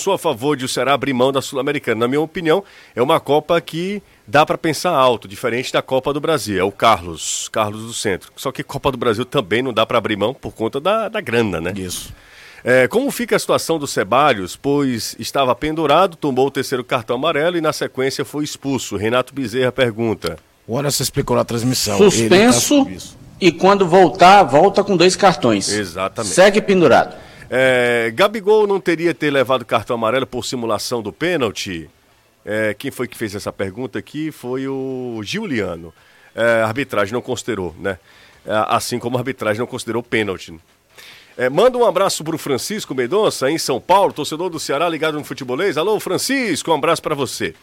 sou a favor de o Ceará abrir mão da Sul-Americana. Na minha opinião, é uma Copa que dá para pensar alto, diferente da Copa do Brasil. É o Carlos, Carlos do Centro. Só que Copa do Brasil também não dá para abrir mão por conta da, da grana, né? Isso. É, como fica a situação do Ceballos, pois estava pendurado, tomou o terceiro cartão amarelo e na sequência foi expulso? Renato Bezerra pergunta. O Anderson explicou na transmissão. Suspenso tá e quando voltar, volta com dois cartões. Exatamente. Segue pendurado. É, Gabigol não teria ter levado cartão amarelo por simulação do pênalti? É, quem foi que fez essa pergunta aqui foi o Giuliano. É, a arbitragem não considerou, né? É, assim como a arbitragem não considerou pênalti. É, manda um abraço para o Francisco Mendonça, em São Paulo, torcedor do Ceará ligado no futebolês. Alô, Francisco, um abraço para você.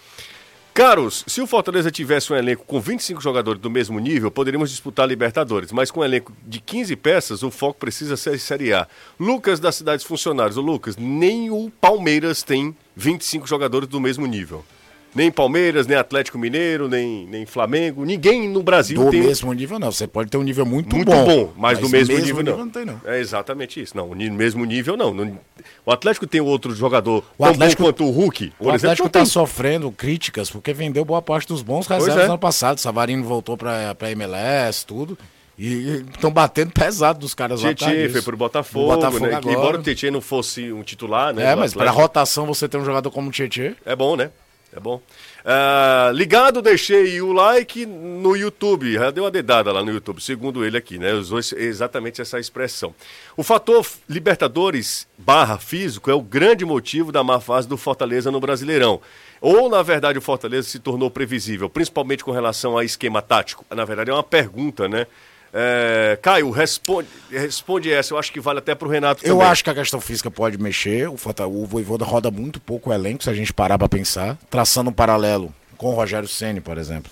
Caros, se o Fortaleza tivesse um elenco com 25 jogadores do mesmo nível, poderíamos disputar Libertadores, mas com um elenco de 15 peças, o foco precisa ser Série A. Lucas das cidades funcionários, o Lucas, nem o Palmeiras tem 25 jogadores do mesmo nível. Nem Palmeiras, nem Atlético Mineiro, nem, nem Flamengo. Ninguém no Brasil do tem. Do mesmo nível, não. Você pode ter um nível muito, muito bom. bom mas, mas do mesmo, mesmo nível, nível, não. não, tem, não. É exatamente isso. Não, no mesmo nível, não. O Atlético tem outro jogador o Atlético, quanto o Hulk. o Atlético está sofrendo críticas porque vendeu boa parte dos bons reservas é. no ano passado. Savarino voltou para a MLS, tudo. E estão batendo pesado dos caras lá Tietchan foi pro Botafogo, Botafogo né? Embora o Tietchan não fosse um titular, né? É, mas para rotação você ter um jogador como o Tietchan... É bom, né? É bom. Uh, ligado, deixei o like no YouTube. Deu uma dedada lá no YouTube, segundo ele aqui, né? Usou exatamente essa expressão. O fator Libertadores barra físico é o grande motivo da má fase do Fortaleza no Brasileirão. Ou, na verdade, o Fortaleza se tornou previsível, principalmente com relação a esquema tático? Na verdade, é uma pergunta, né? É, Caio, responde, responde essa. Eu acho que vale até para o Renato também. Eu acho que a questão física pode mexer. O, o Voivoda roda muito pouco o elenco, se a gente parar para pensar. Traçando um paralelo com o Rogério Ceni, por exemplo.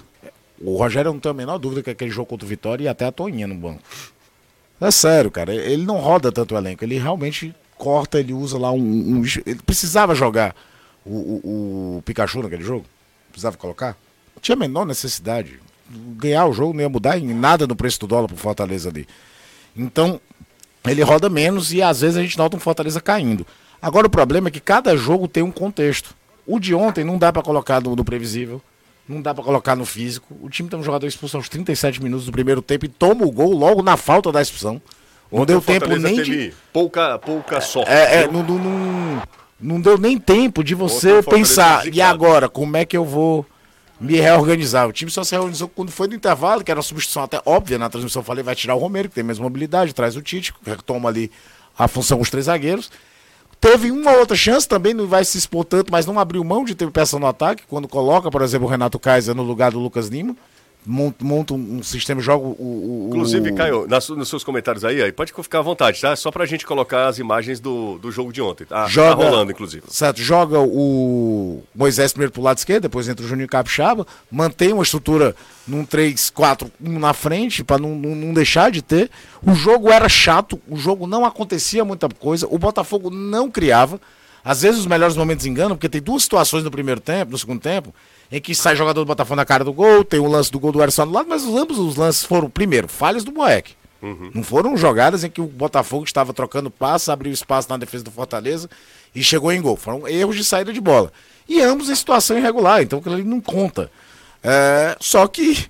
O Rogério não tem a menor dúvida que aquele jogo contra o Vitória e até a Toninha no banco. É sério, cara. Ele não roda tanto o elenco. Ele realmente corta, ele usa lá um. um ele precisava jogar o, o, o Pikachu naquele jogo? Precisava colocar? Não tinha a menor necessidade ganhar o jogo não ia mudar em nada no preço do dólar pro Fortaleza ali. Então, ele roda menos e às vezes a gente nota um Fortaleza caindo. Agora o problema é que cada jogo tem um contexto. O de ontem não dá para colocar no, no, previsível, não dá para colocar no físico. O time tem um jogador expulso aos 37 minutos do primeiro tempo e toma o gol logo na falta da expulsão. Não deu tempo nem de. Pouca, pouca sorte. É, é não, não, não, não, deu nem tempo de você pensar. E agora, como é que eu vou me reorganizar. O time só se reorganizou quando foi no intervalo, que era uma substituição até óbvia. Na transmissão eu falei, vai tirar o Romero, que tem mais mobilidade, traz o Tite, que toma ali a função dos três zagueiros. Teve uma outra chance também, não vai se expor tanto, mas não abriu mão de ter peça no ataque, quando coloca, por exemplo, o Renato Kaiser no lugar do Lucas Lima monta, um sistema, joga o. o Inclusive, o... Caio, nas, nos seus comentários aí, aí, pode ficar à vontade, tá? Só pra gente colocar as imagens do, do jogo de ontem. Tá, joga, tá rolando, inclusive. Certo, joga o Moisés primeiro pro lado esquerdo, depois entra o Juninho Capixaba, mantém uma estrutura num 3-4 um na frente, para não, não, não deixar de ter. O jogo era chato, o jogo não acontecia muita coisa, o Botafogo não criava. Às vezes os melhores momentos enganam, porque tem duas situações no primeiro tempo, no segundo tempo, em que sai jogador do Botafogo na cara do gol, tem o lance do gol do Ersson do lado, mas ambos os lances foram, primeiro, falhas do Boeck. Uhum. Não foram jogadas em que o Botafogo estava trocando passos, abriu espaço na defesa do Fortaleza e chegou em gol. Foram erros de saída de bola. E ambos em situação irregular, então aquilo ali não conta. É, só que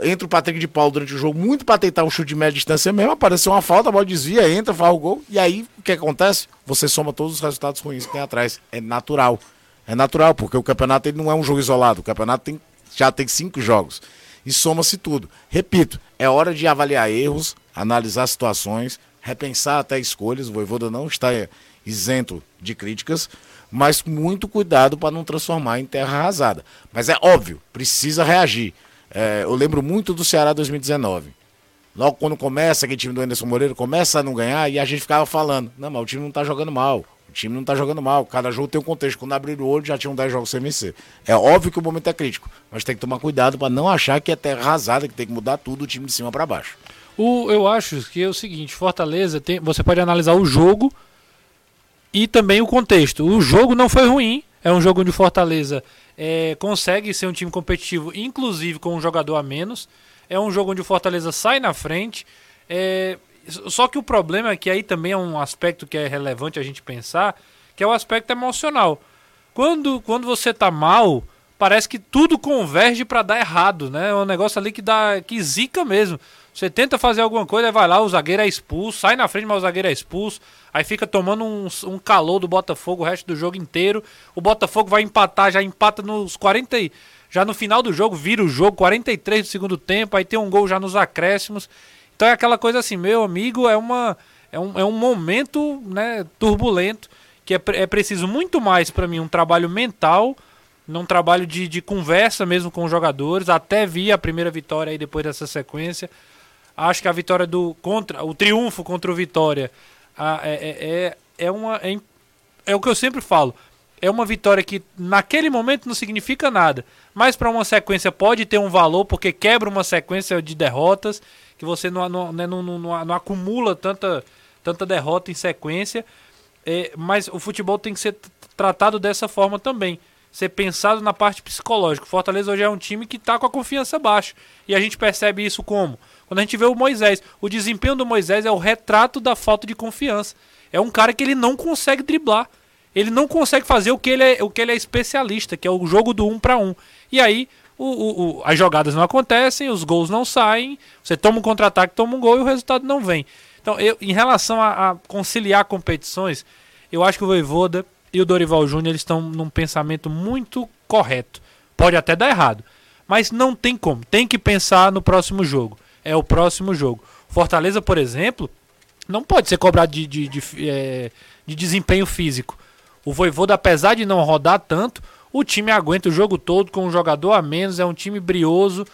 entra o Patrick de Paulo durante o jogo, muito para tentar um chute de média distância mesmo, apareceu uma falta, a bola desvia, entra, faz o gol, e aí o que acontece? Você soma todos os resultados ruins que tem atrás. É natural. É natural, porque o campeonato ele não é um jogo isolado. O campeonato tem, já tem cinco jogos. E soma-se tudo. Repito, é hora de avaliar erros, analisar situações, repensar até escolhas. O Voivoda não está isento de críticas, mas muito cuidado para não transformar em terra arrasada. Mas é óbvio, precisa reagir. É, eu lembro muito do Ceará 2019. Logo quando começa, aquele time do Anderson Moreira começa a não ganhar e a gente ficava falando: não, mas o time não está jogando mal. O time não tá jogando mal. Cada jogo tem um contexto. Quando abrir o olho, já tinham 10 jogos sem vencer. É óbvio que o momento é crítico, mas tem que tomar cuidado para não achar que é terra arrasada, que tem que mudar tudo o time de cima para baixo. O, eu acho que é o seguinte: Fortaleza, tem, você pode analisar o jogo e também o contexto. O jogo não foi ruim. É um jogo onde o Fortaleza é, consegue ser um time competitivo, inclusive com um jogador a menos. É um jogo onde o Fortaleza sai na frente. É, só que o problema é que aí também é um aspecto que é relevante a gente pensar, que é o aspecto emocional. Quando, quando você tá mal, parece que tudo converge para dar errado, né? É um negócio ali que dá que zica mesmo. Você tenta fazer alguma coisa, vai lá, o zagueiro é expulso, sai na frente, mas o zagueiro é expulso. Aí fica tomando um, um calor do Botafogo o resto do jogo inteiro. O Botafogo vai empatar, já empata nos 40. e- Já no final do jogo, vira o jogo, 43 do segundo tempo, aí tem um gol já nos acréscimos. Então é aquela coisa assim, meu amigo, é, uma, é, um, é um momento né, turbulento que é, é preciso muito mais para mim um trabalho mental, num trabalho de, de conversa mesmo com os jogadores, até vir a primeira vitória aí depois dessa sequência. Acho que a vitória do contra o triunfo contra o Vitória ah, é, é, é, é uma é, é o que eu sempre falo. É uma vitória que naquele momento não significa nada, mas para uma sequência pode ter um valor porque quebra uma sequência de derrotas que você não, não, né, não, não, não- acumula tanta, tanta derrota em sequência. É, mas o futebol tem que ser tratado dessa forma também. Ser pensado na parte psicológica. Fortaleza hoje é um time que está com a confiança baixa. E a gente percebe isso como? Quando a gente vê o Moisés. O desempenho do Moisés é o retrato da falta de confiança. É um cara que ele não consegue driblar. Ele não consegue fazer o que ele é, o que ele é especialista, que é o jogo do um para um. E aí o- o- o- as jogadas não acontecem, os gols não saem, você toma um contra-ataque, toma um gol e o resultado não vem. Então, eu, em relação a, a conciliar competições, eu acho que o Voivoda e o Dorival Júnior estão num pensamento muito correto. Pode até dar errado, mas não tem como. Tem que pensar no próximo jogo. É o próximo jogo. Fortaleza, por exemplo, não pode ser cobrado de, de, de, eh, de desempenho físico. O Voivoda, apesar de não rodar tanto, o time aguenta o jogo todo com um jogador a menos, é um time brioso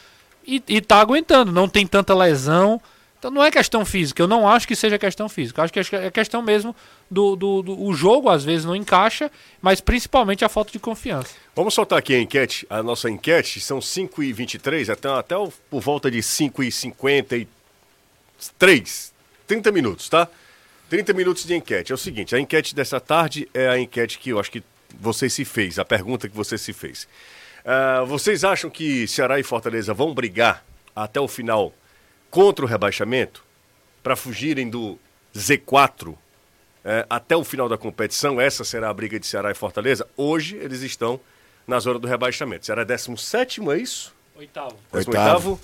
e, e tá aguentando, não tem tanta lesão. Então não é questão física, eu não acho que seja questão física. Acho que é questão mesmo do, do, do- o jogo, às vezes, não encaixa, mas principalmente a falta de confiança. Vamos soltar aqui a enquete, a nossa enquete, são 5h23, até, até o- por volta de 5h53, 30 minutos, tá? 30 minutos de enquete. É o seguinte, a enquete dessa tarde é a enquete que eu acho que você se fez, a pergunta que você se fez. Ah, vocês acham que Ceará e Fortaleza vão brigar até o final contra o rebaixamento para fugirem do Z4 é, até o final da competição, essa será a briga de Ceará e Fortaleza. Hoje eles estão na zona do rebaixamento. Ceará é 17, é isso? Oitavo. 18.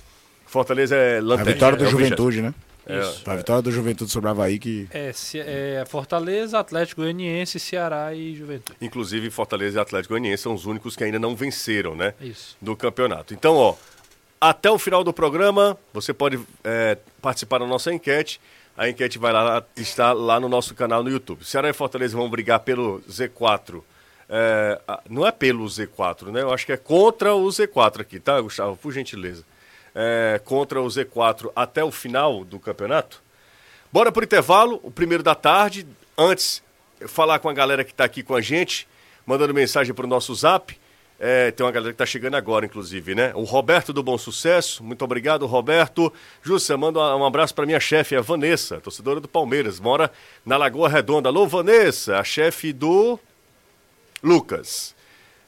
Fortaleza é A lanterna. vitória do é. Juventude, né? Isso. A vitória do Juventude sobre o Havaí que. É, é Fortaleza, Atlético Goianiense, Ceará e Juventude. Inclusive, Fortaleza e Atlético Goianiense são os únicos que ainda não venceram, né? Isso. Do campeonato. Então, ó, até o final do programa, você pode é, participar da nossa enquete. A enquete vai lá, está lá no nosso canal no YouTube. Ceará e Fortaleza vão brigar pelo Z4. É, não é pelo Z4, né? Eu acho que é contra o Z4 aqui, tá, Gustavo? Por gentileza. É, contra o Z4 até o final do campeonato. Bora pro intervalo, o primeiro da tarde. Antes, falar com a galera que está aqui com a gente, mandando mensagem pro nosso zap. É, tem uma galera que está chegando agora, inclusive, né? O Roberto do Bom Sucesso, muito obrigado, Roberto. Jussa, manda um abraço para minha chefe, a Vanessa, torcedora do Palmeiras, mora na Lagoa Redonda. Alô, Vanessa, a chefe do Lucas.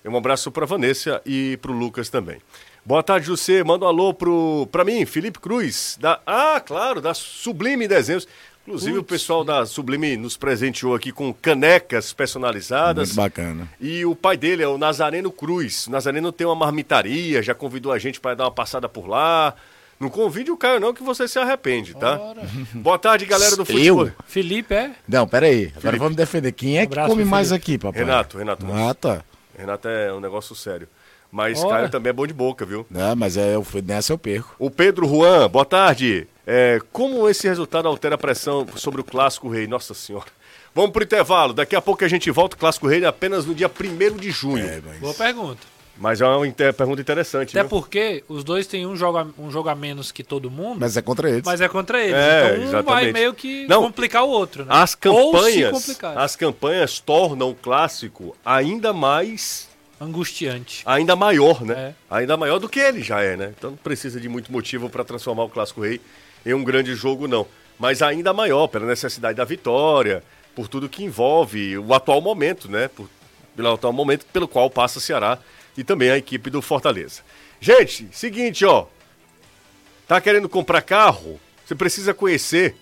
Um abraço para Vanessa e para o Lucas também. Boa tarde, José. Manda um alô pro, mim, Felipe Cruz. Da, ah, claro, da Sublime Desenhos. Inclusive, o pessoal da Sublime nos presenteou aqui com canecas personalizadas. Muito bacana. E o pai dele é o Nazareno Cruz. O Nazareno tem uma marmitaria, já convidou a gente para dar uma passada por lá. Não convide o Caio, não, que você se arrepende, tá? Ora. Boa tarde, galera do futebol. Eu? Felipe é? Não, pera aí. Agora vamos defender. Quem é que Abraço come mais Felipe. aqui, papai? Renato, Renato. Ah, tá. Renato é um negócio sério. Mas Ora. Caio também é bom de boca, viu? Não, mas é, eu, fui- nessa eu perco. O Pedro Juan, boa tarde. É, como esse resultado altera a pressão sobre o Clássico Rei? Nossa Senhora. Vamos pro intervalo. Daqui a pouco a gente volta. O Clássico Rei é apenas no dia 1 de junho. É, mas... Boa pergunta. Mas é uma inter- pergunta interessante, Até viu? porque os dois têm um jogo, a, um jogo a menos que todo mundo, mas, mas é contra eles. é contra eles. É, então um vai exatamente. meio que Não, complicar o outro, né? As Ou se campanhas, complicar. as campanhas tornam o clássico ainda mais, Angustiante. ainda maior, né? É. Ainda maior do que ele já é, né? Então não precisa de muito motivo para transformar o clássico rei em um grande jogo, não. Mas ainda maior pela necessidade da vitória, por tudo que envolve o atual momento, né? Por, pelo atual momento pelo qual passa o Ceará e também a equipe do Fortaleza. Gente, seguinte, ó. Tá querendo comprar carro? Você precisa conhecer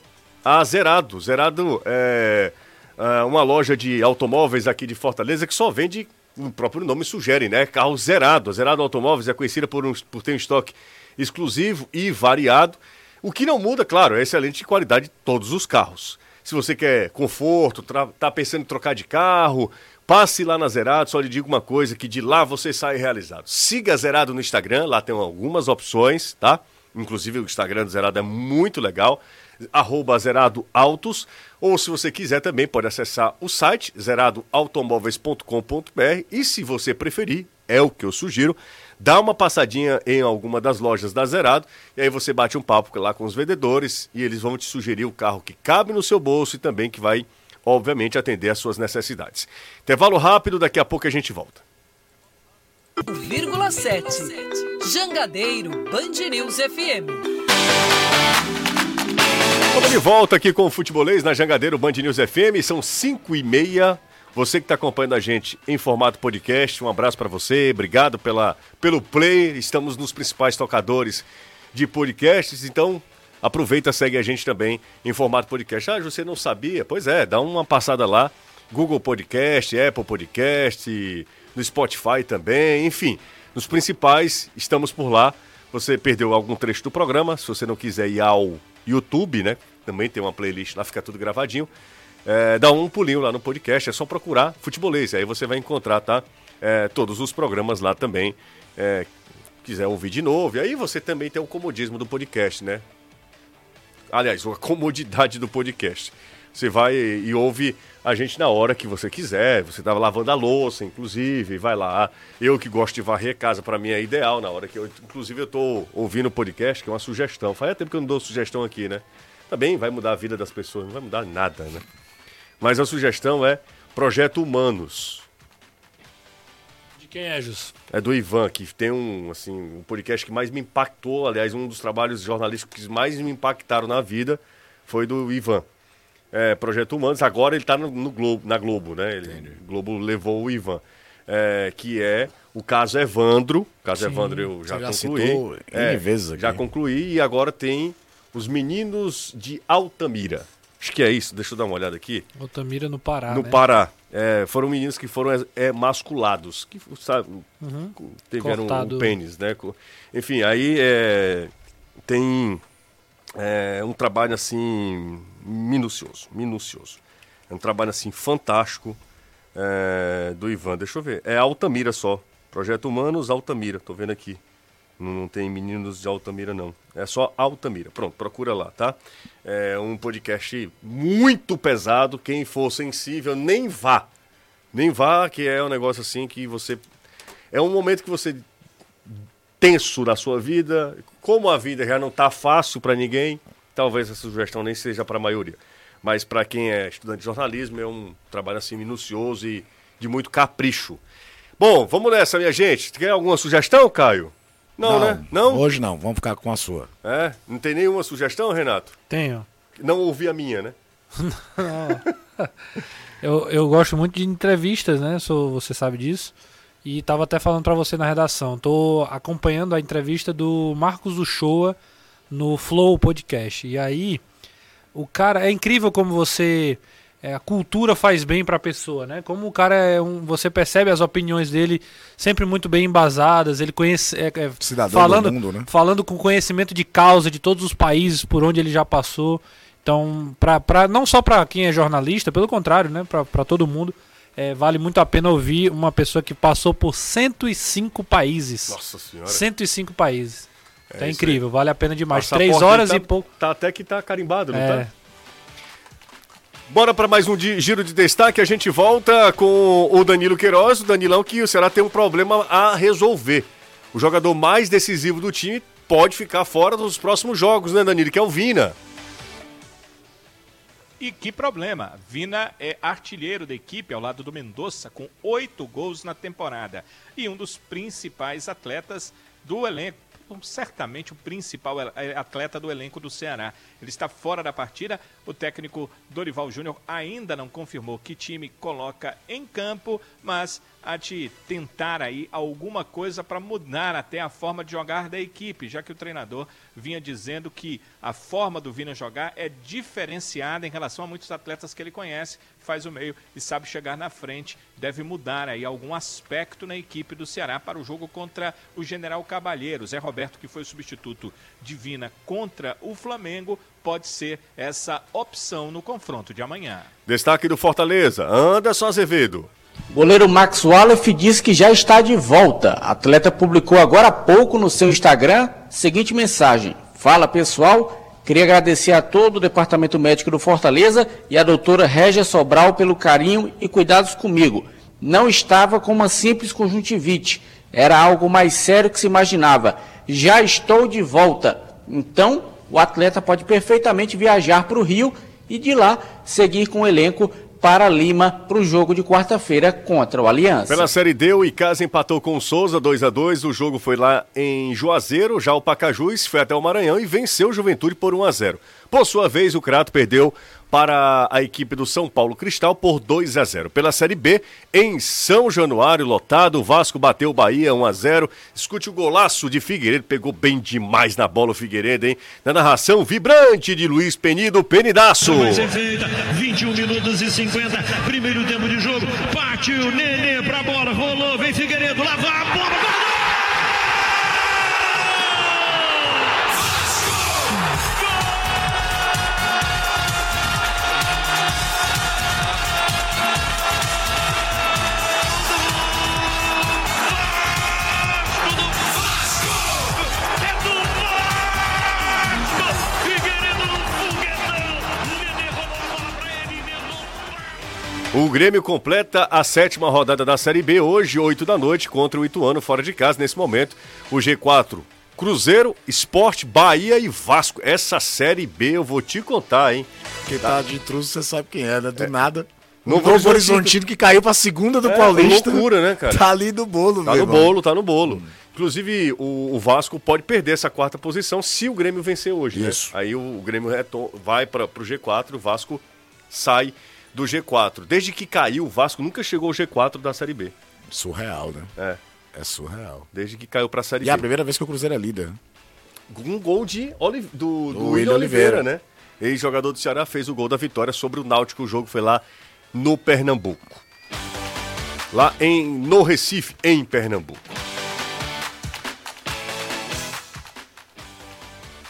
a Zerado. Zerado é uh, uma loja de automóveis aqui de Fortaleza que só vende, o próprio nome sugere, né? Carro zerado. A Zerado Automóveis é conhecida por, um, por ter um estoque exclusivo e variado. O que não muda, claro, é a excelente qualidade de todos os carros. Se você quer conforto, tá pensando em trocar de carro, passe lá na Zerado, só lhe digo uma coisa, que de lá você sai realizado. Siga a Zerado no Instagram, lá tem algumas opções, tá? Inclusive o Instagram do Zerado é muito legal, arroba Zerado Autos, ou se você quiser também pode acessar o site zeradoautomóveis.com.br e se você preferir, é o que eu sugiro, dá uma passadinha em alguma das lojas da Zerado e aí você bate um papo lá com os vendedores e eles vão te sugerir o carro que cabe no seu bolso e também que vai, obviamente, atender às suas necessidades. Intervalo rápido, daqui a pouco a gente volta. Vírgula 7. Jangadeiro Band News FM. Estamos de volta aqui com o Futebolês na Jangadeiro Band News FM. São 5 e meia. Você que está acompanhando a gente em formato podcast, um abraço para você, obrigado pela, pelo play. Estamos nos principais tocadores de podcasts, então aproveita, segue a gente também em formato podcast. Ah, você não sabia? Pois é, dá uma passada lá. Google Podcast, Apple Podcast, no Spotify também, enfim, nos principais, estamos por lá. Você perdeu algum trecho do programa, se você não quiser ir ao YouTube, né? Também tem uma playlist lá, fica tudo gravadinho é, dá um pulinho lá no podcast, é só procurar Futebolês, aí você vai encontrar, tá? É, todos os programas lá também. É, quiser ouvir de novo, e aí você também tem o comodismo do podcast, né? Aliás, a comodidade do podcast. Você vai e ouve a gente na hora que você quiser. Você estava lavando a louça, inclusive, vai lá. Eu que gosto de varrer casa, para mim é ideal na hora que eu, inclusive, eu tô ouvindo o podcast, que é uma sugestão. Faz tempo que eu não dou sugestão aqui, né? Também vai mudar a vida das pessoas, não vai mudar nada, né? Mas a sugestão é Projeto Humanos. De quem é, Jus? É do Ivan, que tem um, assim, um podcast que mais me impactou, aliás, um dos trabalhos jornalísticos que mais me impactaram na vida foi do Ivan. É, Projeto Humanos, agora ele está no, no, Globo, na Globo, né? Ele, Globo levou o Ivan. É, que é o caso Evandro. O caso Sim, Evandro eu já, já concluí. É, vezes aqui. Já concluí e agora tem os meninos de Altamira. Acho que é isso, deixa eu dar uma olhada aqui. Altamira no Pará. No né? Pará. É, foram meninos que foram é, masculados, que sabe, uhum. tiveram um pênis, né? Enfim, aí é, tem é, um trabalho assim minucioso, minucioso. É um trabalho assim fantástico é, do Ivan. Deixa eu ver. É Altamira só. Projeto Humanos Altamira, tô vendo aqui. Não tem meninos de Altamira, não. É só Altamira. Pronto, procura lá, tá? É um podcast muito pesado. Quem for sensível, nem vá. Nem vá, que é um negócio assim que você. É um momento que você. tenso da sua vida. Como a vida já não tá fácil para ninguém, talvez essa sugestão nem seja para a maioria. Mas para quem é estudante de jornalismo, é um trabalho assim minucioso e de muito capricho. Bom, vamos nessa, minha gente. Quer alguma sugestão, Caio? Não, não, né? Não? Hoje não, vamos ficar com a sua. É? Não tem nenhuma sugestão, Renato? Tenho. Não ouvi a minha, né? eu, eu gosto muito de entrevistas, né? Sou, você sabe disso. E estava até falando para você na redação. Tô acompanhando a entrevista do Marcos Uchoa no Flow Podcast. E aí, o cara. É incrível como você é, a cultura faz bem para a pessoa, né? Como o cara é um, você percebe as opiniões dele sempre muito bem embasadas, ele conhece é, é, Cidadão falando, mundo, né? falando com conhecimento de causa de todos os países por onde ele já passou. Então, pra, pra, não só para quem é jornalista, pelo contrário, né? Para todo mundo, é, vale muito a pena ouvir uma pessoa que passou por 105 países. Nossa Senhora. 105 países. É, é incrível, aí. vale a pena demais. Três horas tá, e pouco. Tá até que tá carimbado, não é. tá? Bora para mais um giro de destaque. A gente volta com o Danilo Queiroz. O Danilão que o Ceará tem um problema a resolver. O jogador mais decisivo do time pode ficar fora dos próximos jogos, né, Danilo? Que é o Vina. E que problema! Vina é artilheiro da equipe ao lado do Mendonça, com oito gols na temporada. E um dos principais atletas do elenco certamente o principal atleta do elenco do Ceará. Ele está fora da partida. O técnico Dorival Júnior ainda não confirmou que time coloca em campo, mas há de tentar aí alguma coisa para mudar até a forma de jogar da equipe, já que o treinador vinha dizendo que a forma do Vina jogar é diferenciada em relação a muitos atletas que ele conhece, faz o meio e sabe chegar na frente. Deve mudar aí algum aspecto na equipe do Ceará para o jogo contra o General Cabalheiro. Zé Roberto, que foi o substituto de Vina contra o Flamengo, pode ser essa opção no confronto de amanhã. Destaque do Fortaleza, Anderson Azevedo. Goleiro Max Wallace diz que já está de volta. Atleta publicou agora há pouco no seu Instagram seguinte mensagem: Fala pessoal, queria agradecer a todo o departamento médico do Fortaleza e a doutora Régia Sobral pelo carinho e cuidados comigo. Não estava com uma simples conjuntivite, era algo mais sério que se imaginava. Já estou de volta. Então, o atleta pode perfeitamente viajar para o Rio e de lá seguir com o elenco para Lima para o jogo de quarta-feira contra o Aliança. Pela Série D, o Icasa empatou com o Souza 2 a 2 O jogo foi lá em Juazeiro, já o Pacajus foi até o Maranhão e venceu o Juventude por 1 a 0 Por sua vez, o Crato perdeu para a equipe do São Paulo Cristal por 2 a 0. Pela Série B, em São Januário, lotado, o Vasco bateu o Bahia 1 a 0. Escute o golaço de Figueiredo, pegou bem demais na bola o Figueiredo, hein? Na narração vibrante de Luiz Penido, Penidaço. 21 minutos e 50, primeiro tempo de jogo, partiu Nenê pra bola, rolou, vem Figueiredo, lá vai a bola, gol! O Grêmio completa a sétima rodada da Série B hoje, 8 da noite, contra o Ituano fora de casa. Nesse momento, o G4 Cruzeiro, Esporte, Bahia e Vasco. Essa Série B eu vou te contar, hein? Quem tá de intruso, você sabe quem é, né? Do É. nada. Novo Novo Horizontino Horizontino que caiu pra segunda do É, Paulista. loucura, né, cara? Tá ali no bolo, Tá no irmão. bolo, tá no bolo. Inclusive, o, o Vasco pode perder essa quarta posição se o Grêmio vencer hoje, né? Isso. Aí o, o Grêmio vai para o G4, o Vasco sai do G4. Desde que caiu, o Vasco nunca chegou ao G4 da Série B. Surreal, né? É, É surreal. desde que caiu para a Série E é a B. primeira vez que o Cruzeiro é líder. né? Um gol de Oli- do, do Do William Oliveira, Oliveira. né? Ex-jogador do Ceará fez o gol da vitória sobre o Náutico. O jogo foi lá no Pernambuco. Lá em no Recife, em Pernambuco.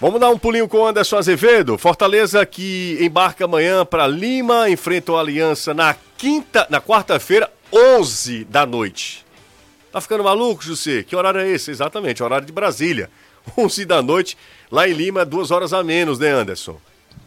Vamos dar um pulinho com o Anderson Azevedo. Fortaleza que embarca amanhã para Lima, enfrenta o Aliança na quinta, na quarta-feira, 11 da noite. Tá ficando maluco, José? Que horário é esse? Exatamente, horário de Brasília. 11 da noite, lá em Lima, duas horas a menos, né, Anderson?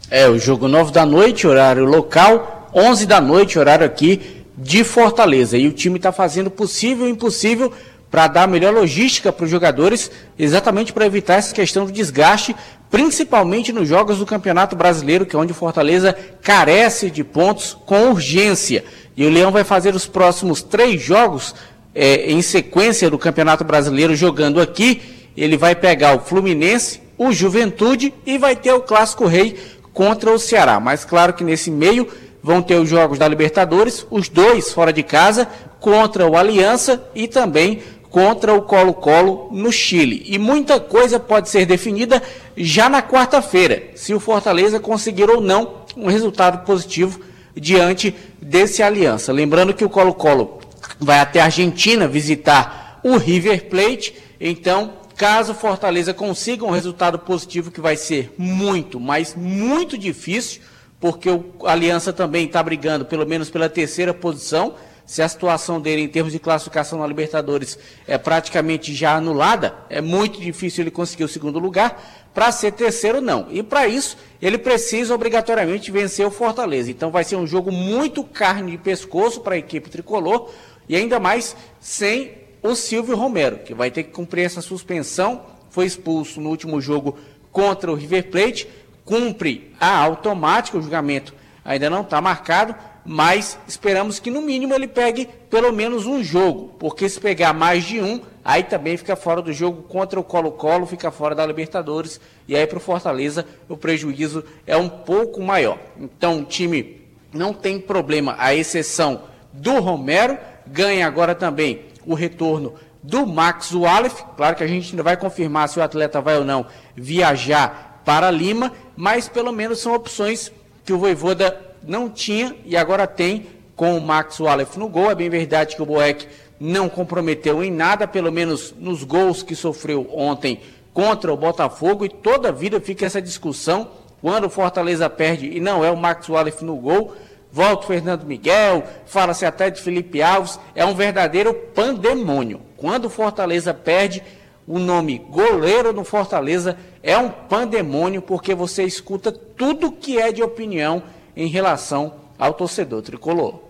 É, o jogo 9 da noite, horário local, 11 da noite, horário aqui de Fortaleza. E o time está fazendo possível e impossível para dar melhor logística para os jogadores, exatamente para evitar essa questão do desgaste, principalmente nos jogos do Campeonato Brasileiro, que é onde o Fortaleza carece de pontos com urgência. E o Leão vai fazer os próximos três jogos é, em sequência do Campeonato Brasileiro jogando aqui. Ele vai pegar o Fluminense, o Juventude e vai ter o Clássico Rei contra o Ceará. Mas claro que nesse meio vão ter os jogos da Libertadores, os dois fora de casa, contra o Aliança e também contra o Colo-Colo no Chile. E muita coisa pode ser definida já na quarta-feira, se o Fortaleza conseguir ou não um resultado positivo diante desse Aliança. Lembrando que o Colo-Colo vai até a Argentina visitar o River Plate, então caso o Fortaleza consiga um resultado positivo que vai ser muito, mas muito difícil, porque o Aliança também está brigando pelo menos pela terceira posição. Se a situação dele em termos de classificação na Libertadores é praticamente já anulada, é muito difícil ele conseguir o segundo lugar. Para ser terceiro, não. E para isso, ele precisa obrigatoriamente vencer o Fortaleza. Então vai ser um jogo muito carne de pescoço para a equipe tricolor e ainda mais sem o Silvio Romero, que vai ter que cumprir essa suspensão. Foi expulso no último jogo contra o River Plate cumpre a automática, o julgamento ainda não está marcado, mas esperamos que no mínimo ele pegue pelo menos um jogo, porque se pegar mais de um, aí também fica fora do jogo contra o Colo-Colo, fica fora da Libertadores, e aí para o Fortaleza o prejuízo é um pouco maior. Então o time não tem problema, a exceção do Romero, ganha agora também o retorno do Max Wallef. Claro que a gente ainda vai confirmar se o atleta vai ou não viajar para Lima, mas pelo menos são opções que o Voivoda não tinha e agora tem com o Max Wallef no gol. É bem verdade que o Boeck não comprometeu em nada, pelo menos nos gols que sofreu ontem contra o Botafogo, e toda a vida fica essa discussão quando o Fortaleza perde e não é o Max Wallef no gol. Volta o Fernando Miguel, fala-se até de Felipe Alves, é um verdadeiro pandemônio. Quando o Fortaleza perde, o nome goleiro no Fortaleza é um pandemônio, porque você escuta tudo que é de opinião em relação ao torcedor tricolor.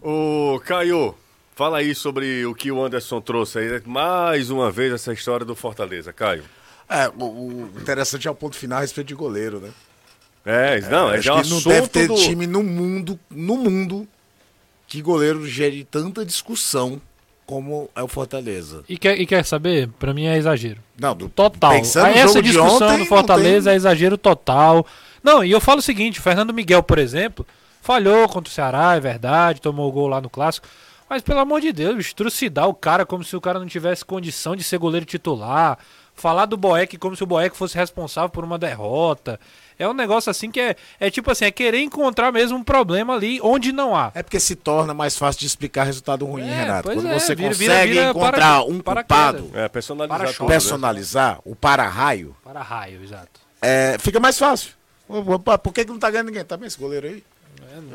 Ô, Caio, fala aí sobre o que o Anderson trouxe aí. Mais uma vez essa história do Fortaleza, Caio. É, o, o interessante é o ponto final a respeito de goleiro, né? É, não, é, Acho já que não deve ter do... time no mundo, no mundo, que goleiro gere tanta discussão como é o Fortaleza. E quer, e quer saber? Pra mim é exager. Não, do, Total. Pensando no Essa discussão ontem, do Fortaleza tem- é exagero total. Não, e eu falo o seguinte, o Fernando Miguel, por exemplo, falhou contra o Ceará, é verdade, tomou o gol lá no clássico. Mas pelo amor de Deus, bicho, trucidar o cara como se o cara não tivesse condição de ser goleiro titular. Falar do Boeck como se o Boeck fosse responsável por uma derrota. É um negócio assim que é, é tipo assim, é querer encontrar mesmo um problema ali onde não há. É porque se torna mais fácil de explicar resultado ruim, É, Renato. Quando é, você vira- consegue vira- vira encontrar para- um culpado, É, personalizar Para-choque. tudo, né? personalizar o para-raio, Para raio, exato. é, fica mais fácil. Por que, que não tá ganhando ninguém? Tá bem esse goleiro aí?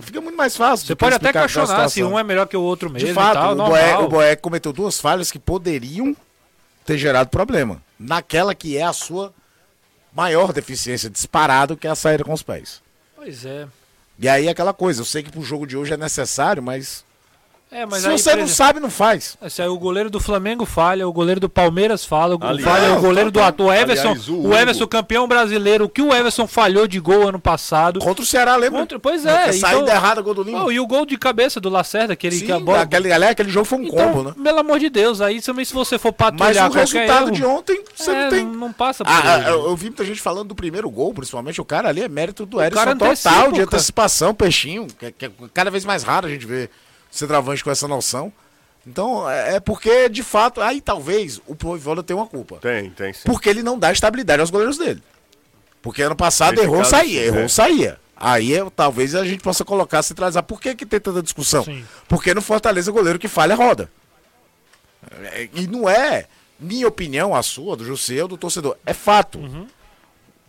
Fica muito mais fácil. Você pode até questionar se um é melhor que o outro mesmo De e fato, tal, o, normal. o Boeck cometeu duas falhas que poderiam ter gerado problema. Naquela que é a sua maior deficiência, disparado, que é a saída com os pés. Pois é. E aí aquela coisa, eu sei que pro jogo de hoje é necessário, mas, É, mas se aí, você por não exemplo, sabe, não faz. Se aí o goleiro do Flamengo falha, o goleiro do Palmeiras falha, o, Aliás, falha, o goleiro do ator Everson, aliás, o o, Everson campeão brasileiro, o que o Everson falhou de gol ano passado. Contra o Ceará, lembra? Contra- pois é, Que Saída então- errada, gol do Lima. Oh, e o gol de cabeça do Lacerda, que ele Sim, que a bola. aquele, aliás, aquele jogo foi um Então, combo, né? pelo amor de Deus, aí também se você for Mas patrulhar o qualquer resultado erro, de ontem, você é, não tem. não passa por Ah, ele. ah, eu, eu vi muita gente falando do primeiro gol, principalmente. O cara ali é mérito do cara total, antecipa, de o cara. antecipação, peixinho. Que, que é cada vez mais raro a gente ver centroavante com essa noção. Então, é, é porque, de fato, aí talvez o Voivoda tenha uma culpa. Tem, tem sim. Porque ele não dá estabilidade aos goleiros dele. Porque ano passado Nesse errou, caso, saía, sim, errou, é. saía. Aí eu- talvez a gente possa colocar, centralizar. Por que, que tem tanta discussão? Sim. Porque no Fortaleza o goleiro que falha roda. É, E não é minha opinião, a sua, do José ou do torcedor. É fato.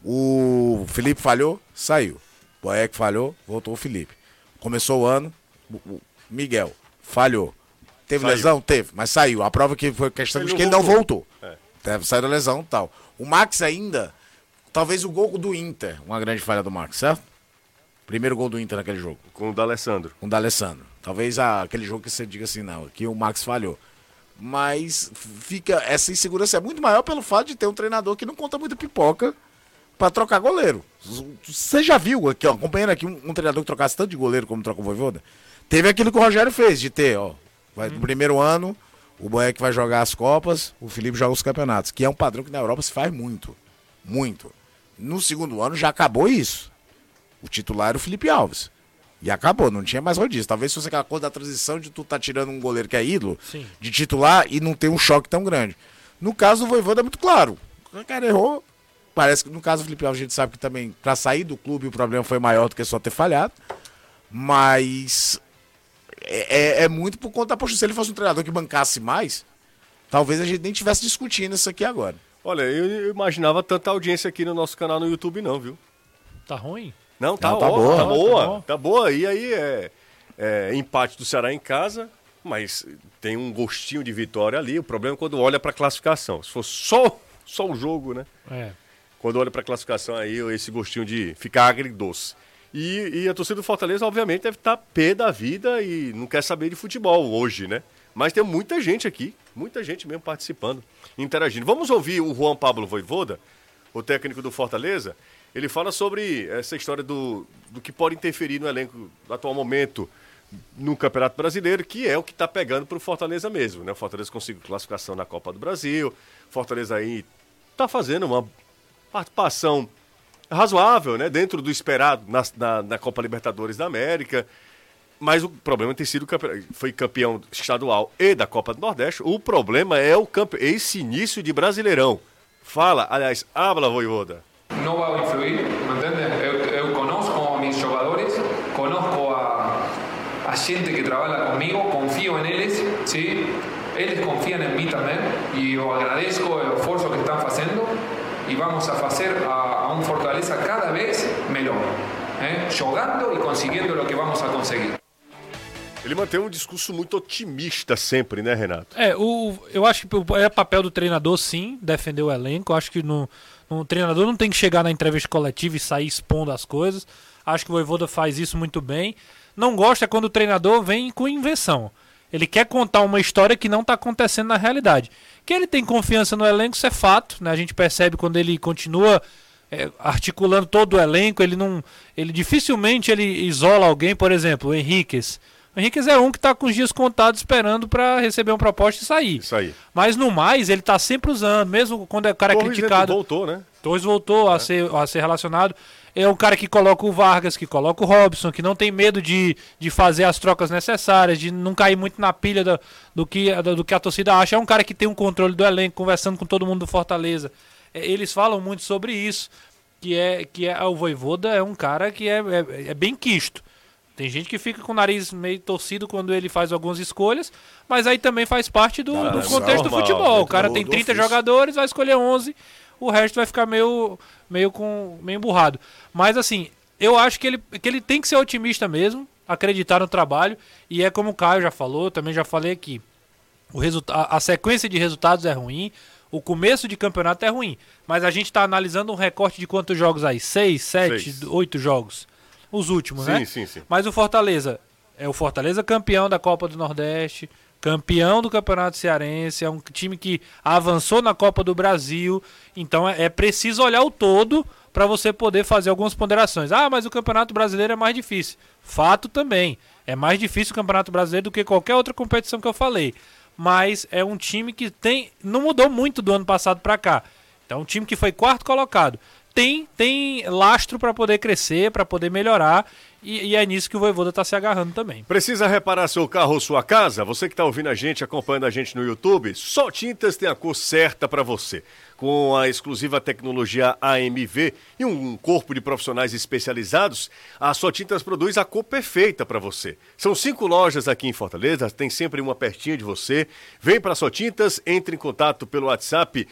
O Felipe falhou, saiu. O Boeck falhou, voltou o Felipe. Começou o ano, Miguel falhou. Teve Saiu. lesão? Teve, mas saiu. A prova que foi questão Ele de que ele não voltou. É. Deve sair da lesão e tal. O Max ainda, talvez o gol do Inter, uma grande falha do Max, certo? Primeiro gol do Inter naquele jogo, Com o D'Alessandro. com o D'Alessandro. Talvez a- aquele jogo que você diga assim, não, que o Max falhou. Mas fica, essa insegurança é muito maior pelo fato de ter um treinador que não conta muito pipoca pra trocar goleiro. Você já viu, aqui, ó, acompanhando aqui, um, um treinador que trocasse tanto de goleiro como troca o Voivoda? Teve aquilo que o Rogério fez, de ter, ó, vai, no primeiro ano, o Boeck vai jogar as Copas, o Felipe joga os campeonatos, que é um padrão que na Europa se faz muito. Muito. No segundo ano já acabou isso. O titular era o Felipe Alves. E acabou, não tinha mais rodízio. Talvez fosse aquela coisa da transição de tu tá tirando um goleiro que é ídolo Sim. de titular e não ter um choque tão grande. No caso do Voivoda é muito claro. O cara errou. Parece que no caso do Felipe Alves a gente sabe que também pra sair do clube o problema foi maior do que só ter falhado. Mas é, é- é muito por conta da postura. Se ele fosse um treinador que bancasse mais, talvez a gente nem tivesse discutindo isso aqui agora. Olha, eu, imaginava tanta audiência aqui no nosso canal no YouTube, não, viu? Tá ruim? Não, tá, Não, tá ó, boa. tá Tá boa, bom. tá boa. E aí é, é empate do Ceará em casa, mas tem um gostinho de vitória ali. O problema é quando olha pra classificação. Se for só, só o jogo, né? É. Quando olha pra classificação aí, esse gostinho de ficar agridoce. E, e a torcida do Fortaleza, obviamente, deve estar pé da vida e não quer saber de futebol hoje, né? Mas tem muita gente aqui, muita gente mesmo participando, interagindo. Vamos ouvir o Juan Pablo Voivoda, o técnico do Fortaleza. Ele fala sobre essa história do, do que pode interferir no elenco do atual momento no Campeonato Brasileiro, que é o que está pegando para o Fortaleza mesmo. Né? O Fortaleza conseguiu classificação na Copa do Brasil, Fortaleza aí está fazendo uma participação razoável, né? Dentro do esperado na, na, na Copa Libertadores da América. Mas o problema tem sido foi campeão estadual e da Copa do Nordeste. O problema é o campe... esse início de Brasileirão. Fala, aliás, habla, Voivoda. Não vai influir, ¿me entiendes? Eu, eu conosco mis jogadores, conozco a, a gente que trabalha comigo, confio en eles, ¿sí? Eles confiam em mim também e eu agradeço o esforço que estão fazendo e vamos a fazer a, a um Fortaleza cada vez melhor, ¿eh? jogando e conseguindo o que vamos a conseguir. Ele mantém um discurso muito otimista sempre, né, Renato? É, o, eu acho que é papel do treinador, sim, defender o elenco. Eu acho que no, no, o treinador não tem que chegar na entrevista coletiva e sair expondo as coisas. Acho que o Voivoda faz isso muito bem. Não gosta quando o treinador vem com invenção. Ele quer contar uma história que não está acontecendo na realidade. Que ele tem confiança no elenco, isso é fato. Né? A gente percebe quando ele continua é, articulando todo o elenco. Ele não, ele dificilmente ele isola alguém. Por exemplo, o Henriquez. O Henriquez é um que está com os dias contados esperando para receber uma proposta e sair. Isso aí. Mas no mais, ele está sempre usando, mesmo quando o cara é Torres criticado. voltou, né? Torres voltou a, ser, a ser relacionado. É um cara que coloca o Vargas, que coloca o Robson, que não tem medo de, de fazer as trocas necessárias, de não cair muito na pilha do, do, que, do, do que a torcida acha. É um cara que tem um controle do elenco, conversando com todo mundo do Fortaleza. É, eles falam muito sobre isso, que é que é o Voivoda é um cara que é, é, é bem quisto. Tem gente que fica com o nariz meio torcido quando ele faz algumas escolhas, mas aí também faz parte do, Ah, do é contexto do normal, futebol. O cara do- tem do 30 ofício. jogadores, vai escolher 11, o resto vai ficar meio, meio, com, meio emburrado. Mas assim, eu acho que ele, que ele tem que ser otimista mesmo, acreditar no trabalho, e é como o Caio já falou, também já falei aqui. O a, a sequência de resultados é ruim, o começo de campeonato é ruim, mas a gente está analisando um recorte de quantos jogos aí? Seis, sete, Seis. oito jogos. Os últimos, Sim, né? sim, sim. Mas o Fortaleza é o Fortaleza campeão da Copa do Nordeste, campeão do Campeonato Cearense, é um time que avançou na Copa do Brasil. Então é, é preciso olhar o todo para você poder fazer algumas ponderações. Ah, mas o Campeonato Brasileiro é mais difícil. Fato também. É mais difícil o Campeonato Brasileiro do que qualquer outra competição que eu falei. Mas é um time que tem não mudou muito do ano passado para cá. Então, um time que foi quarto colocado tem tem lastro para poder crescer, para poder melhorar, e, e é nisso que o Voivoda está se agarrando também. Precisa reparar seu carro ou sua casa? Você que está ouvindo a gente, acompanhando a gente no YouTube, só Tintas tem a cor certa para você. Com a exclusiva tecnologia AMV e um corpo de profissionais especializados, a Só Tintas produz a cor perfeita para você. São cinco lojas aqui em Fortaleza, tem sempre uma pertinho de você. Vem para Só Tintas, entre em contato pelo WhatsApp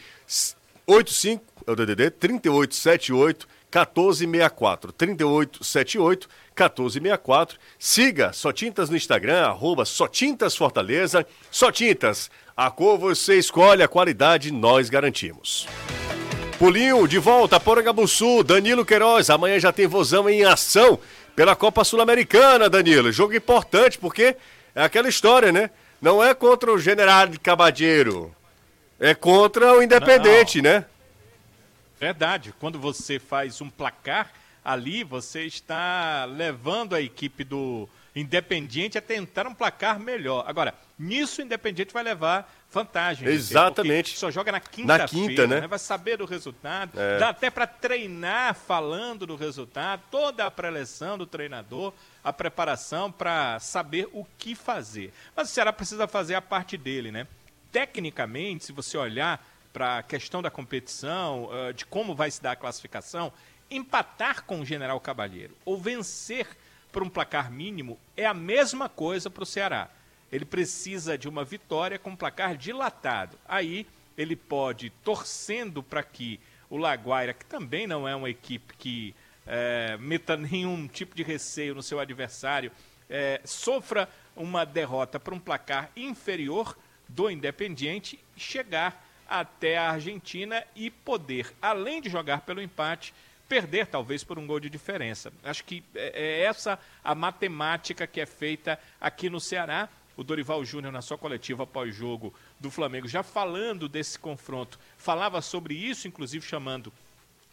85 é o DDD 3878 1464 3878 1464. Siga Só Tintas no Instagram, arroba Só Tintas Fortaleza. Só Tintas, a cor você escolhe, a qualidade nós garantimos. Pulinho, de volta, Porangabuçu, Danilo Queiroz, amanhã já tem vozão em ação pela Copa Sul-Americana, Danilo. Jogo importante, porque é aquela história, né? Não é contra o General de Cabadeiro, é contra o Independente, né? Verdade. Quando você faz um placar ali, você está levando a equipe do Independiente a tentar um placar melhor. Agora, nisso o Independiente vai levar vantagem. Exatamente. Só joga na Na quinta-feira, quinta, né? Vai saber do resultado. É. Dá até para treinar falando do resultado, toda a preleção do treinador, a preparação para saber o que fazer. Mas o Ceará precisa fazer a parte dele, né? Tecnicamente, se você olhar para a questão da competição, eh, de como vai se dar a classificação, empatar com o General Cabalheiro ou vencer por um placar mínimo é a mesma coisa para o Ceará. Ele precisa de uma vitória com um placar dilatado. Aí ele pode, torcendo para que o Laguaira, que também não é uma equipe que eh, meta nenhum tipo de receio no seu adversário, eh, sofra uma derrota por um placar inferior do Independiente chegar até a Argentina e poder, além de jogar pelo empate, perder talvez por um gol de diferença. Acho que é é essa a matemática que é feita aqui no Ceará. O Dorival Júnior, na sua coletiva pós-jogo do Flamengo, já falando desse confronto, falava sobre isso, inclusive chamando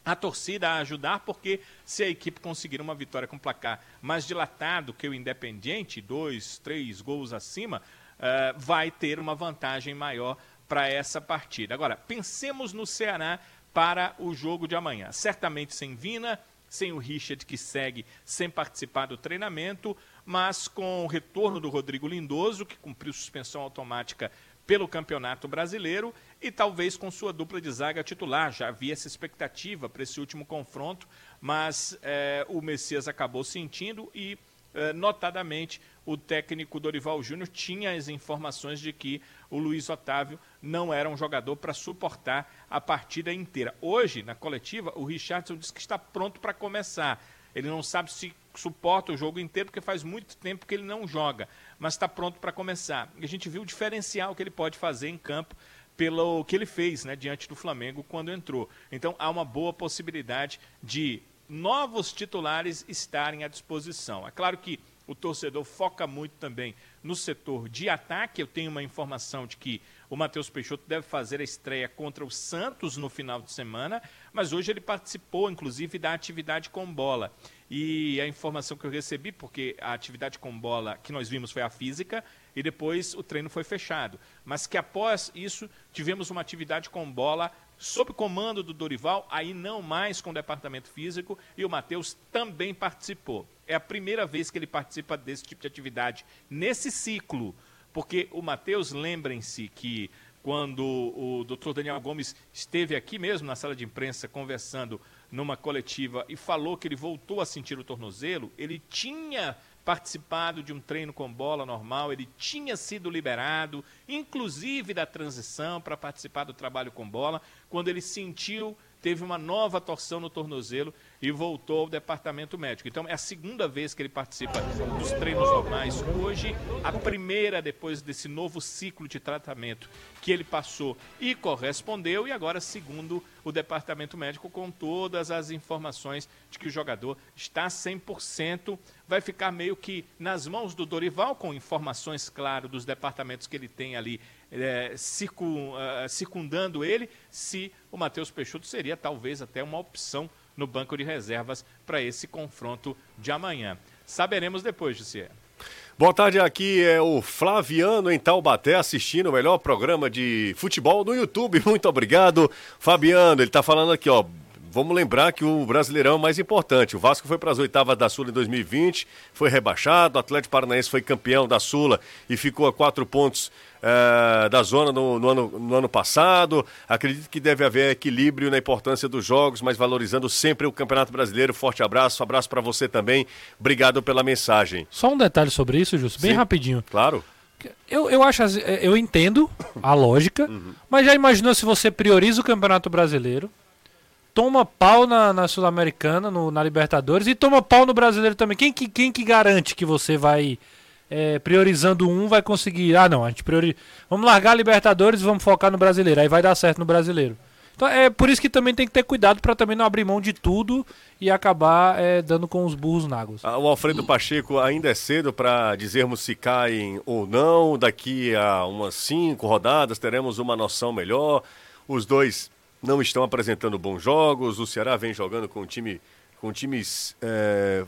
a torcida a ajudar, porque se a equipe conseguir uma vitória com placar mais dilatado que o Independiente, dois, três gols acima, eh, vai ter uma vantagem maior para essa partida. Agora, pensemos no Ceará para o jogo de amanhã. Certamente sem Vina, sem o Richard que segue sem participar do treinamento, mas com o retorno do Rodrigo Lindoso, que cumpriu suspensão automática pelo Campeonato Brasileiro, e talvez com sua dupla de zaga titular. Já havia essa expectativa para esse último confronto, mas eh, o Messias acabou sentindo e, eh, notadamente, o técnico Dorival Júnior tinha as informações de que o Luiz Otávio não era um jogador para suportar a partida inteira. Hoje, na coletiva, o Richardson disse que está pronto para começar. Ele não sabe se suporta o jogo inteiro, porque faz muito tempo que ele não joga, mas está pronto para começar. E a gente viu o diferencial que ele pode fazer em campo pelo que ele fez né, diante do Flamengo quando entrou. Então há uma boa possibilidade de novos titulares estarem à disposição. É claro que o torcedor foca muito também no setor de ataque. Eu tenho uma informação de que o Matheus Peixoto deve fazer a estreia contra o Santos no final de semana, mas hoje ele participou, inclusive, da atividade com bola. E a informação que eu recebi, porque a atividade com bola que nós vimos foi a física e depois o treino foi fechado. Mas que após isso tivemos uma atividade com bola sob comando do Dorival, aí não mais com o departamento físico, e o Matheus também participou. É a primeira vez que ele participa desse tipo de atividade nesse ciclo, porque o Matheus, lembrem-se que quando o doutor Daniel Gomes esteve aqui mesmo na sala de imprensa conversando numa coletiva e falou que ele voltou a sentir o tornozelo, ele tinha participado de um treino com bola normal, ele tinha sido liberado, inclusive da transição, para participar do trabalho com bola, quando ele sentiu, teve uma nova torção no tornozelo e voltou ao departamento médico. Então é a segunda vez que ele participa dos treinos normais. Hoje, a primeira depois desse novo ciclo de tratamento que ele passou e correspondeu, e agora, segundo o departamento médico, com todas as informações de que o jogador está 100%, vai ficar meio que nas mãos do Dorival, com informações, claro, dos departamentos que ele tem ali é, circun, uh, circundando ele, se o Matheus Peixoto seria talvez até uma opção no banco de reservas para esse confronto de amanhã. Saberemos depois, Jussier. Boa tarde, aqui é o Flaviano em Taubaté assistindo o melhor programa de futebol no YouTube. Muito obrigado, Fabiano. Ele está falando aqui, ó. Vamos lembrar que o Brasileirão é o mais importante. O Vasco foi para as oitavas da Sula em 2020, foi rebaixado, o Atlético Paranaense foi campeão da Sula e ficou a quatro pontos uh, da zona no, no, ano, no ano passado. Acredito que deve haver equilíbrio na importância dos jogos, mas valorizando sempre o Campeonato Brasileiro. Forte abraço, abraço para você também. Obrigado pela mensagem. Só um detalhe sobre isso, Justo, bem Sim, rapidinho. Claro. Eu, eu acho, eu entendo a lógica, uhum. mas já imaginou se você prioriza o Campeonato Brasileiro, toma pau na, na Sul-Americana, na Libertadores e toma pau no Brasileiro também. Quem que, quem que garante que você vai é, priorizando um, vai conseguir. Ah, não, a gente priori... Vamos largar a Libertadores e vamos focar no Brasileiro. Aí vai dar certo no Brasileiro. Então é por isso que também tem que ter cuidado para também não abrir mão de tudo e acabar é, dando com os burros na água. Ah, o Alfredo Pacheco ainda é cedo para dizermos se caem ou não. Daqui a umas cinco rodadas teremos uma noção melhor. Os dois não estão apresentando bons jogos. O Ceará vem jogando com, time, com times é,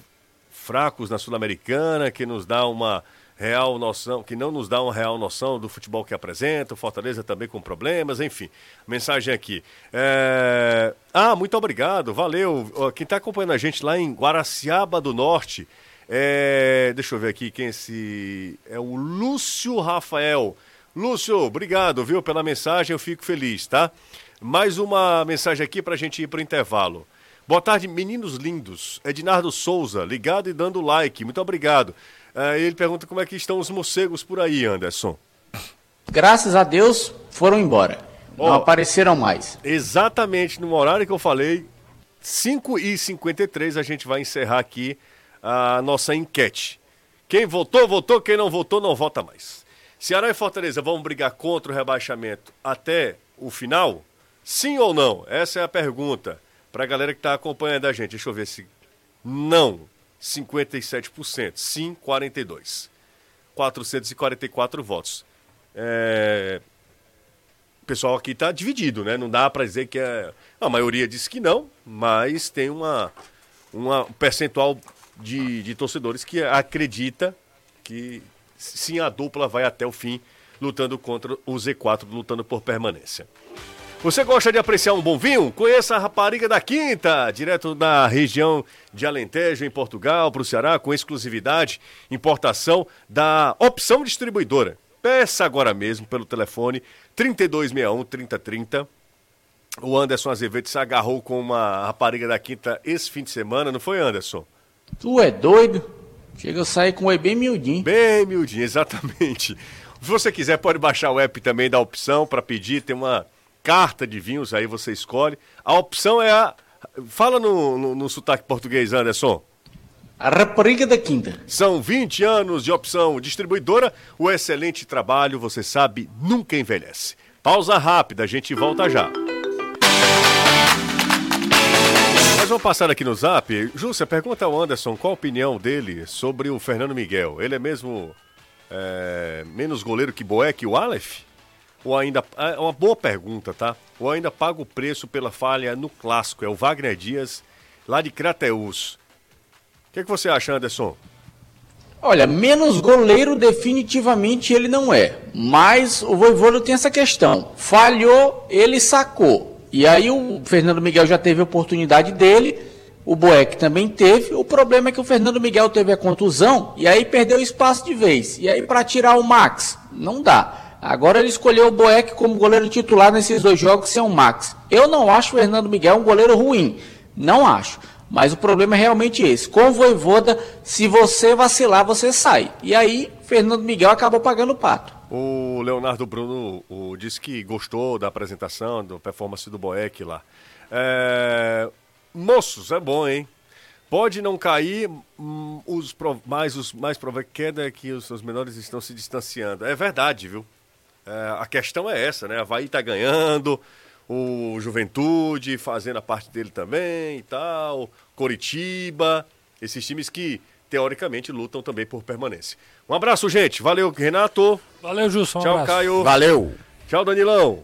fracos na Sul-Americana, que nos dá uma real noção, que não nos dá uma real noção do futebol que apresenta. O Fortaleza também com problemas, enfim. Mensagem aqui. É... Ah, muito obrigado, valeu. Quem está acompanhando a gente lá em Guaraciaba do Norte. É... Deixa eu ver aqui quem é esse. É o Lúcio Rafael. Lúcio, obrigado, viu, pela mensagem, eu fico feliz, tá? Mais uma mensagem aqui para a gente ir para o intervalo. Boa tarde, meninos lindos. Ednardo Souza, ligado e dando like. Muito obrigado. Uh, ele pergunta como é que estão os morcegos por aí, Anderson. Graças a Deus, foram embora. Oh, Não apareceram mais. Exatamente no horário que eu falei, 5h53, a gente vai encerrar aqui a nossa enquete. Quem votou, votou. Quem não votou, não vota mais. Ceará e Fortaleza vão brigar contra o rebaixamento até o final? Sim ou não? Essa é a pergunta para a galera que está acompanhando a gente. Deixa eu ver se. Não, 57%. Sim, 42%. 444 votos. É... O pessoal aqui está dividido, né? Não dá para dizer que é. A maioria disse que não, mas tem uma, um percentual de, de torcedores que acredita que sim a dupla vai até o fim lutando contra o Z4, lutando por permanência. Você gosta de apreciar um bom vinho? Conheça a Rapariga da Quinta, direto da região de Alentejo, em Portugal, para o Ceará, com exclusividade, importação da Opção Distribuidora. Peça agora mesmo pelo telefone 3261-3030. O Anderson Azevedo se agarrou com uma rapariga da Quinta esse fim de semana, não foi, Anderson? Tu é doido? Chega a sair com o bem miudinho. Bem miudinho, exatamente. Se você quiser, pode baixar o app também da opção para pedir. Tem uma carta de vinhos aí, você escolhe. A opção é a. Fala no, no, no sotaque português, Anderson. A rapariga da quinta. São 20 anos de opção distribuidora. O excelente trabalho, você sabe, nunca envelhece. Pausa rápida, a gente volta já. Nós vamos passar aqui no zap. Júcia, pergunta ao Anderson qual a opinião dele sobre o Fernando Miguel. Ele é mesmo é, menos goleiro que Boeck e o Aleph? Ou ainda. É uma boa pergunta, tá? Ou ainda paga o preço pela falha no clássico? É o Wagner Dias, lá de Crateus. O que, que você acha, Anderson? Olha, menos goleiro definitivamente ele não é. Mas o Voivoda tem essa questão. Falhou, ele sacou. E aí o Fernando Miguel já teve a oportunidade dele, o Boeck também teve. O problema é que o Fernando Miguel teve a contusão e aí perdeu espaço de vez. E aí para tirar o Max, não dá. Agora ele escolheu o Boeck como goleiro titular nesses dois jogos sem o Max. Eu não acho o Fernando Miguel um goleiro ruim. Não acho. Mas o problema é realmente esse. Com o Voivoda, se você vacilar, você sai. E aí, Fernando Miguel acabou pagando o pato. O Leonardo Bruno o, disse que gostou da apresentação, da performance do Boeck lá. É... Moços, é bom, hein? Pode não cair, hum, os mais os mais prováveis queda é que os, os menores estão se distanciando. É verdade, viu? É, a questão é essa, né? A Havaí tá ganhando, o Juventude fazendo a parte dele também e tal, Coritiba, esses times que teoricamente lutam também por permanência. Um abraço, gente. Valeu, Renato. Valeu. Um Tchau, abraço. Caio. Valeu. Tchau, Danilão.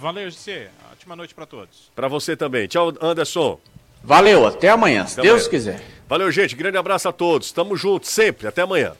Valeu, GC. Ótima noite para todos. Para você também. Tchau, Anderson. Valeu, até amanhã, se Até Deus amanhã. quiser. Valeu, gente. Grande abraço a todos. Tamo juntos sempre. Até amanhã.